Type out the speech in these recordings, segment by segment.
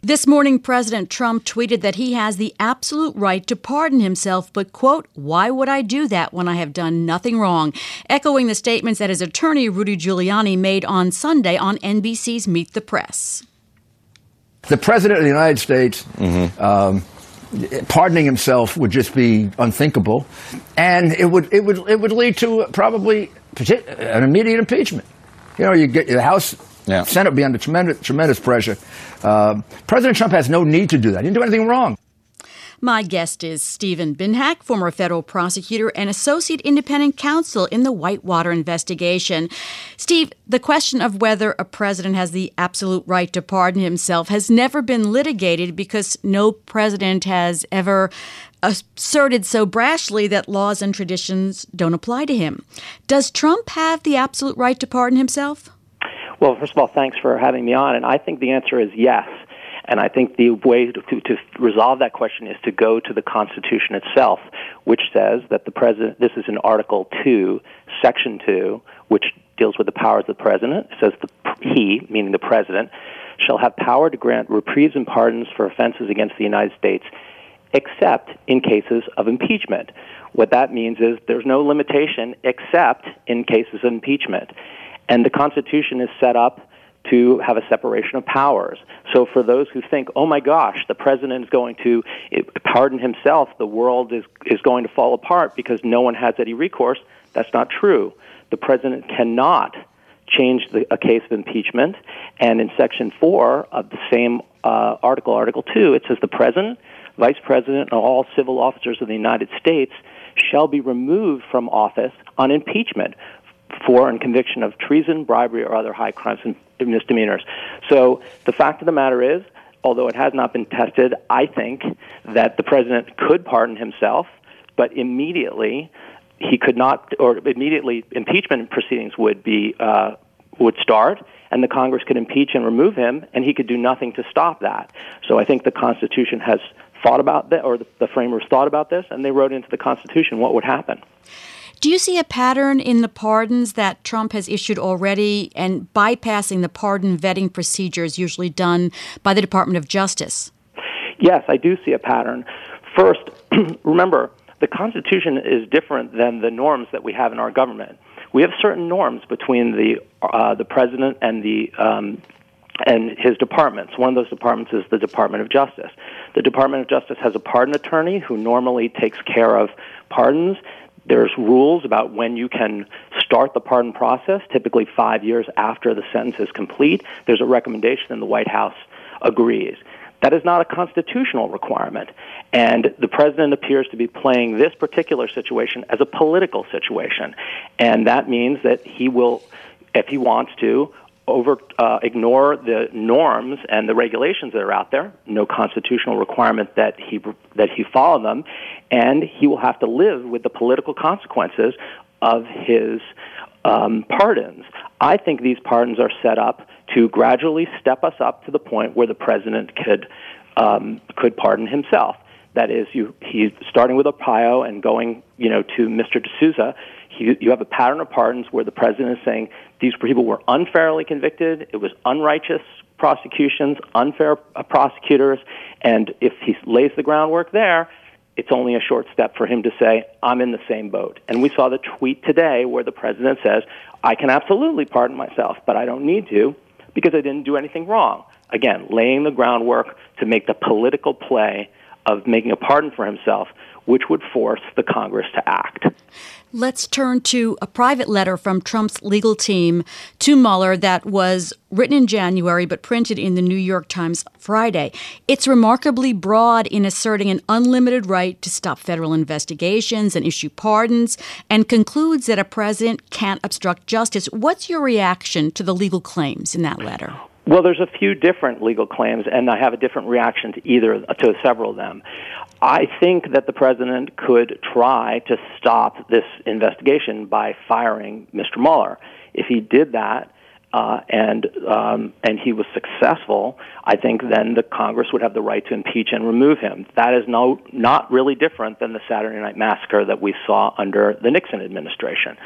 This morning, President Trump tweeted that he has the absolute right to pardon himself, but, quote, why would I do that when I have done nothing wrong? Echoing the statements that his attorney, Rudy Giuliani, made on Sunday on NBC's Meet the Press. The President of the United States. Mm-hmm. Um, pardoning himself would just be unthinkable, and it would it would it would lead to probably an immediate impeachment. You know, you get the House yeah. Senate would be under tremendous, tremendous pressure. Uh, President Trump has no need to do that. He didn't do anything wrong. My guest is Stephen Binhak, former federal prosecutor and associate independent counsel in the Whitewater investigation. Steve, the question of whether a president has the absolute right to pardon himself has never been litigated because no president has ever asserted so brashly that laws and traditions don't apply to him. Does Trump have the absolute right to pardon himself? Well, first of all, thanks for having me on. And I think the answer is yes. And I think the way to, to, resolve that question is to go to the Constitution itself, which says that the president, this is in Article 2, Section 2, which deals with the powers of the president. It says the, he, meaning the president, shall have power to grant reprieves and pardons for offenses against the United States, except in cases of impeachment. What that means is there's no limitation except in cases of impeachment. And the Constitution is set up to have a separation of powers. So for those who think, oh my gosh, the president is going to pardon himself, the world is, is going to fall apart because no one has any recourse, that's not true. The president cannot change the, a case of impeachment. And in Section 4 of the same uh, article, Article 2, it says the president, vice president, and all civil officers of the United States shall be removed from office on impeachment for and conviction of treason, bribery, or other high crimes and misdemeanors. So the fact of the matter is, although it has not been tested, I think that the president could pardon himself, but immediately he could not, or immediately impeachment proceedings would be uh, would start, and the Congress could impeach and remove him, and he could do nothing to stop that. So I think the Constitution has thought about that, or the, the framers thought about this, and they wrote into the Constitution what would happen. Do you see a pattern in the pardons that Trump has issued already and bypassing the pardon vetting procedures usually done by the Department of Justice? Yes, I do see a pattern. First, remember, the Constitution is different than the norms that we have in our government. We have certain norms between the uh, the president and the um, and his departments. One of those departments is the Department of Justice. The Department of Justice has a pardon attorney who normally takes care of pardons. There's rules about when you can start the pardon process, typically five years after the sentence is complete. There's a recommendation, and the White House agrees. That is not a constitutional requirement. And the president appears to be playing this particular situation as a political situation. And that means that he will, if he wants to, over uh, ignore the norms and the regulations that are out there. No constitutional requirement that he that he follow them, and he will have to live with the political consequences of his um, pardons. I think these pardons are set up to gradually step us up to the point where the president could um, could pardon himself. That is, you he's starting with Arpaio and going, you know, to Mr. D'Souza. He, you have a pattern of pardons where the president is saying these people were unfairly convicted. It was unrighteous prosecutions, unfair uh, prosecutors, and if he lays the groundwork there, it's only a short step for him to say, I'm in the same boat. And we saw the tweet today where the president says, I can absolutely pardon myself, but I don't need to because I didn't do anything wrong. Again, laying the groundwork to make the political play of making a pardon for himself, which would force the Congress to act. Let's turn to a private letter from Trump's legal team to Mueller that was written in January but printed in the New York Times Friday. It's remarkably broad in asserting an unlimited right to stop federal investigations and issue pardons and concludes that a president can't obstruct justice. What's your reaction to the legal claims in that letter? Well, there's a few different legal claims, and I have a different reaction to either to several of them. I think that the president could try to stop this investigation by firing Mr. Mueller. If he did that, uh, and um, and he was successful, I think then the Congress would have the right to impeach and remove him. That is no not really different than the Saturday Night Massacre that we saw under the Nixon administration.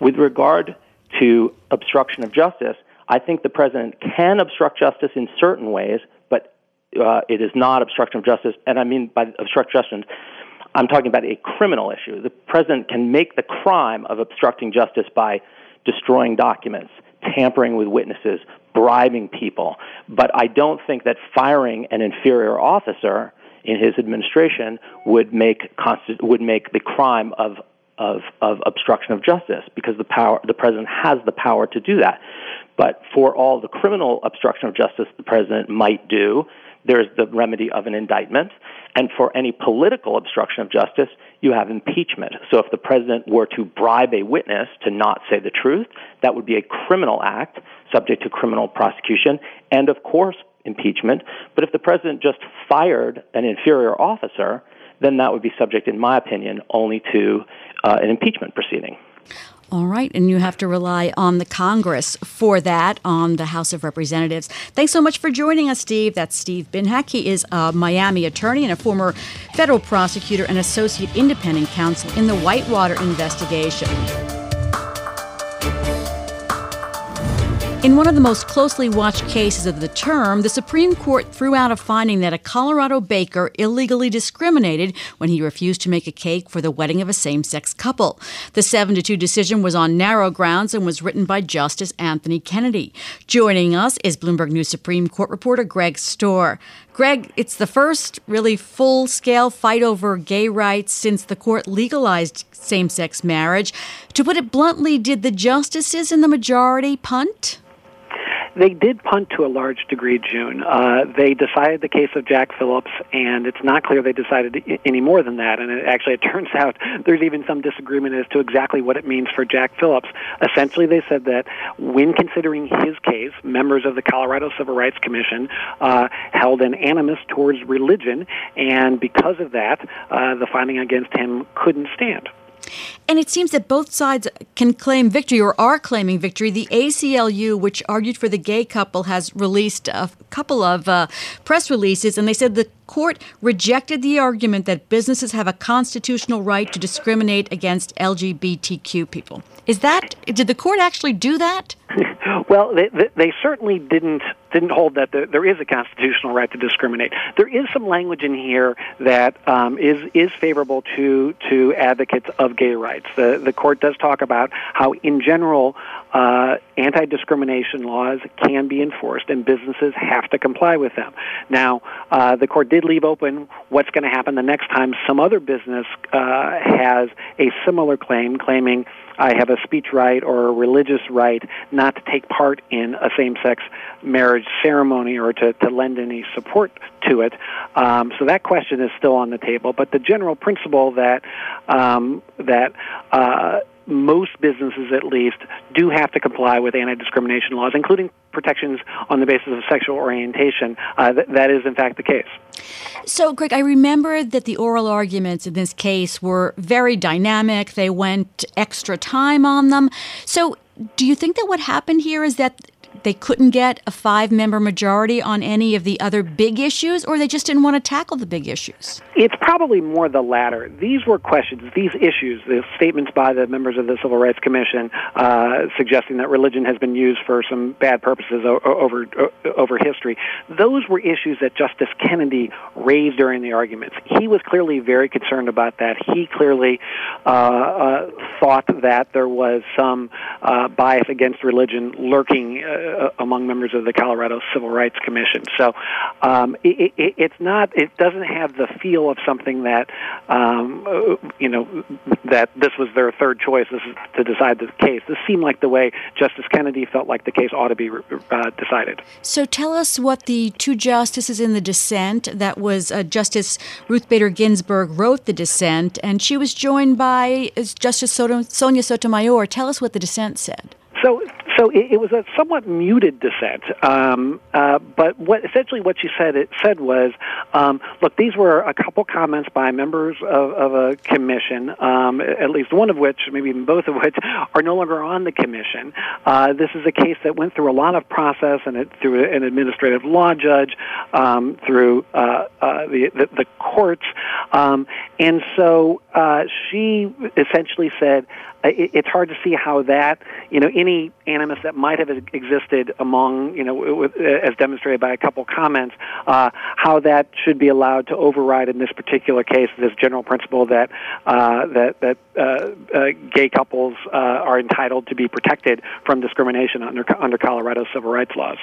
With regard to obstruction of justice, I think the president can obstruct justice in certain ways, but uh, it is not obstruction of justice. And I mean by obstruct justice, I'm talking about a criminal issue. The president can make the crime of obstructing justice by destroying documents, tampering with witnesses, bribing people. But I don't think that firing an inferior officer in his administration would make would make the crime of of, of obstruction of justice because the power the president has the power to do that. But for all the criminal obstruction of justice the president might do, there's the remedy of an indictment. And for any political obstruction of justice, you have impeachment. So if the president were to bribe a witness to not say the truth, that would be a criminal act subject to criminal prosecution and, of course, impeachment. But if the president just fired an inferior officer, then that would be subject, in my opinion, only to uh, an impeachment proceeding. All right, and you have to rely on the Congress for that, on the House of Representatives. Thanks so much for joining us, Steve. That's Steve Binhak. He is a Miami attorney and a former federal prosecutor and associate independent counsel in the Whitewater investigation. In one of the most closely watched cases of the term, the Supreme Court threw out a finding that a Colorado baker illegally discriminated when he refused to make a cake for the wedding of a same sex couple. The 7 to 2 decision was on narrow grounds and was written by Justice Anthony Kennedy. Joining us is Bloomberg News Supreme Court reporter Greg Stohr. Greg, it's the first really full scale fight over gay rights since the court legalized same sex marriage. To put it bluntly, did the justices in the majority punt? They did punt to a large degree, June. Uh, they decided the case of Jack Phillips, and it's not clear they decided any more than that. And it, actually, it turns out there's even some disagreement as to exactly what it means for Jack Phillips. Essentially, they said that when considering his case, members of the Colorado Civil Rights Commission uh, held an animus towards religion, and because of that, uh, the finding against him couldn't stand. And it seems that both sides can claim victory or are claiming victory. The ACLU, which argued for the gay couple, has released a couple of uh, press releases, and they said the court rejected the argument that businesses have a constitutional right to discriminate against LGBTQ people. Is that did the court actually do that? well, they, they certainly didn't didn't hold that there is a constitutional right to discriminate. There is some language in here that um, is is favorable to to advocates of gay rights. The the court does talk about how, in general, uh, anti discrimination laws can be enforced, and businesses have to comply with them. Now, uh, the court did leave open what's going to happen the next time some other business uh, has a similar claim, claiming I have a speech right or a religious right not to take part in a same sex marriage ceremony or to, to lend any support to it. Um, so that question is still on the table. But the general principle that um, that uh, most businesses, at least, do have to comply with anti-discrimination laws, including protections on the basis of sexual orientation. Uh, th- that is, in fact, the case. So, Greg, I remember that the oral arguments in this case were very dynamic. They went extra time on them. So, do you think that what happened here is that they couldn't get a five member majority on any of the other big issues, or they just didn't want to tackle the big issues? It's probably more the latter. These were questions, these issues, the statements by the members of the Civil Rights Commission uh, suggesting that religion has been used for some bad purposes over, over history. Those were issues that Justice Kennedy raised during the arguments. He was clearly very concerned about that. He clearly uh, uh, thought that there was some uh, bias against religion lurking uh, uh, among members of the Colorado Civil Rights Commission. So um, it, it, it's not. It doesn't have the feel of something that um, uh, you know that this was their third choice to decide the case. This seemed like the way Justice Kennedy felt like the case ought to be uh, decided. So tell us what the two justices in the dissent. That was uh, Justice Ruth Bader Ginsburg wrote the dissent, and she was joined by Justice Soto- Sonia Sotomayor. Tell us what the dissent said. So So it, it was a somewhat muted dissent, um, uh, but what essentially what she said it said was, um, look, these were a couple comments by members of, of a commission, um, at least one of which, maybe even both of which, are no longer on the commission. Uh, this is a case that went through a lot of process and it through an administrative law judge, um, through uh, uh, the, the, the courts, um, and so uh, she essentially said it, it's hard to see how that, you know, any that might have existed among, you know, as demonstrated by a couple comments, uh, how that should be allowed to override in this particular case this general principle that uh, that that uh, uh, gay couples uh, are entitled to be protected from discrimination under under Colorado civil rights laws.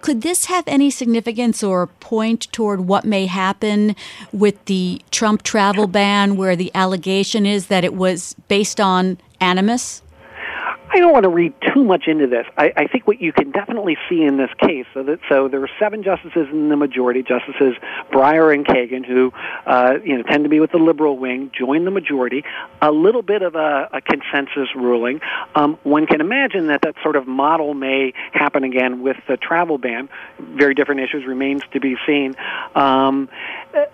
Could this have any significance or point toward what may happen with the Trump travel ban, where the allegation is that it was based on animus? I don't want to read too much into this. I, I think what you can definitely see in this case, so that so there were seven justices in the majority, Justices Breyer and Kagan, who uh, you know tend to be with the liberal wing, joined the majority. A little bit of a, a consensus ruling. Um, one can imagine that that sort of model may happen again with the travel ban. Very different issues remains to be seen. Um,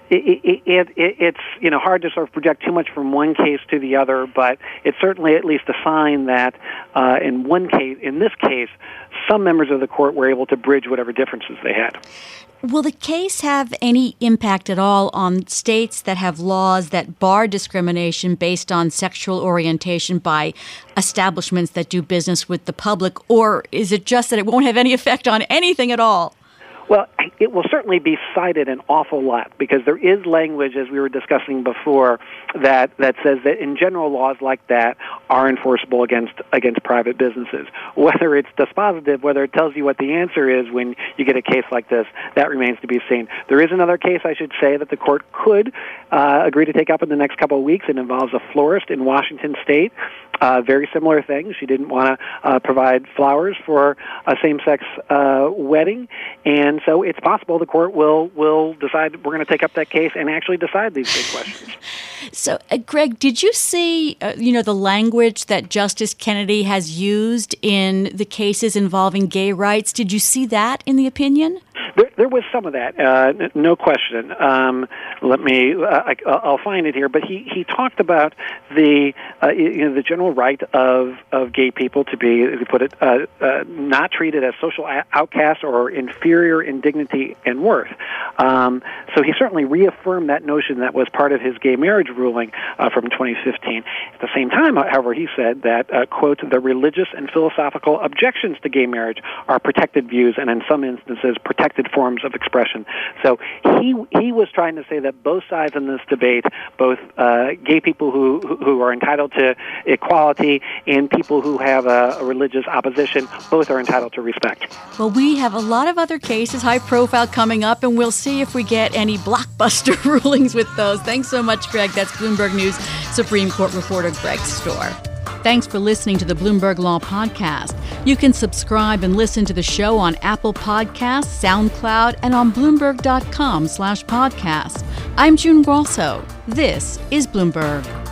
it, it, it, it's you know hard to sort of project too much from one case to the other, but it's certainly at least a sign that uh, in one case, in this case, some members of the court were able to bridge whatever differences they had. Will the case have any impact at all on states that have laws that bar discrimination based on sexual orientation by establishments that do business with the public, or is it just that it won't have any effect on anything at all? Well, it will certainly be cited an awful lot because there is language, as we were discussing before, that, that says that in general laws like that are enforceable against against private businesses. Whether it's dispositive, whether it tells you what the answer is when you get a case like this, that remains to be seen. There is another case, I should say, that the court could uh, agree to take up in the next couple of weeks. It involves a florist in Washington State. Uh, very similar thing. She didn't want to uh, provide flowers for a same-sex uh, wedding, and so it's possible the court will will decide we're going to take up that case and actually decide these big questions. So, uh, Greg, did you see, uh, you know, the language that Justice Kennedy has used in the cases involving gay rights? Did you see that in the opinion? There, was some of that, uh, no question. Um, let me, uh, I, will find it here. But he, he talked about the uh, you know the general right of of gay people to be, if you put it, uh, uh, not treated as social outcasts or inferior in dignity and worth. Um, so he certainly reaffirmed that notion that was part of his gay marriage ruling uh, from 2015. At the same time, however, he said that quote the religious and philosophical objections to gay marriage are protected views and in some instances protected forms of expression. So he he was trying to say that both sides in this debate, both uh, gay people who who are entitled to equality and people who have a, a religious opposition, both are entitled to respect. Well, we have a lot of other cases, high profile, coming up, and we'll see if we get any blockbuster rulings with those. Thanks so much, Greg. That's Bloomberg News Supreme Court reporter Greg Stohr. Thanks for listening to the Bloomberg Law Podcast. You can subscribe and listen to the show on Apple Podcasts, SoundCloud, and on Bloomberg.com slash podcast. I'm June Grasso. This is Bloomberg.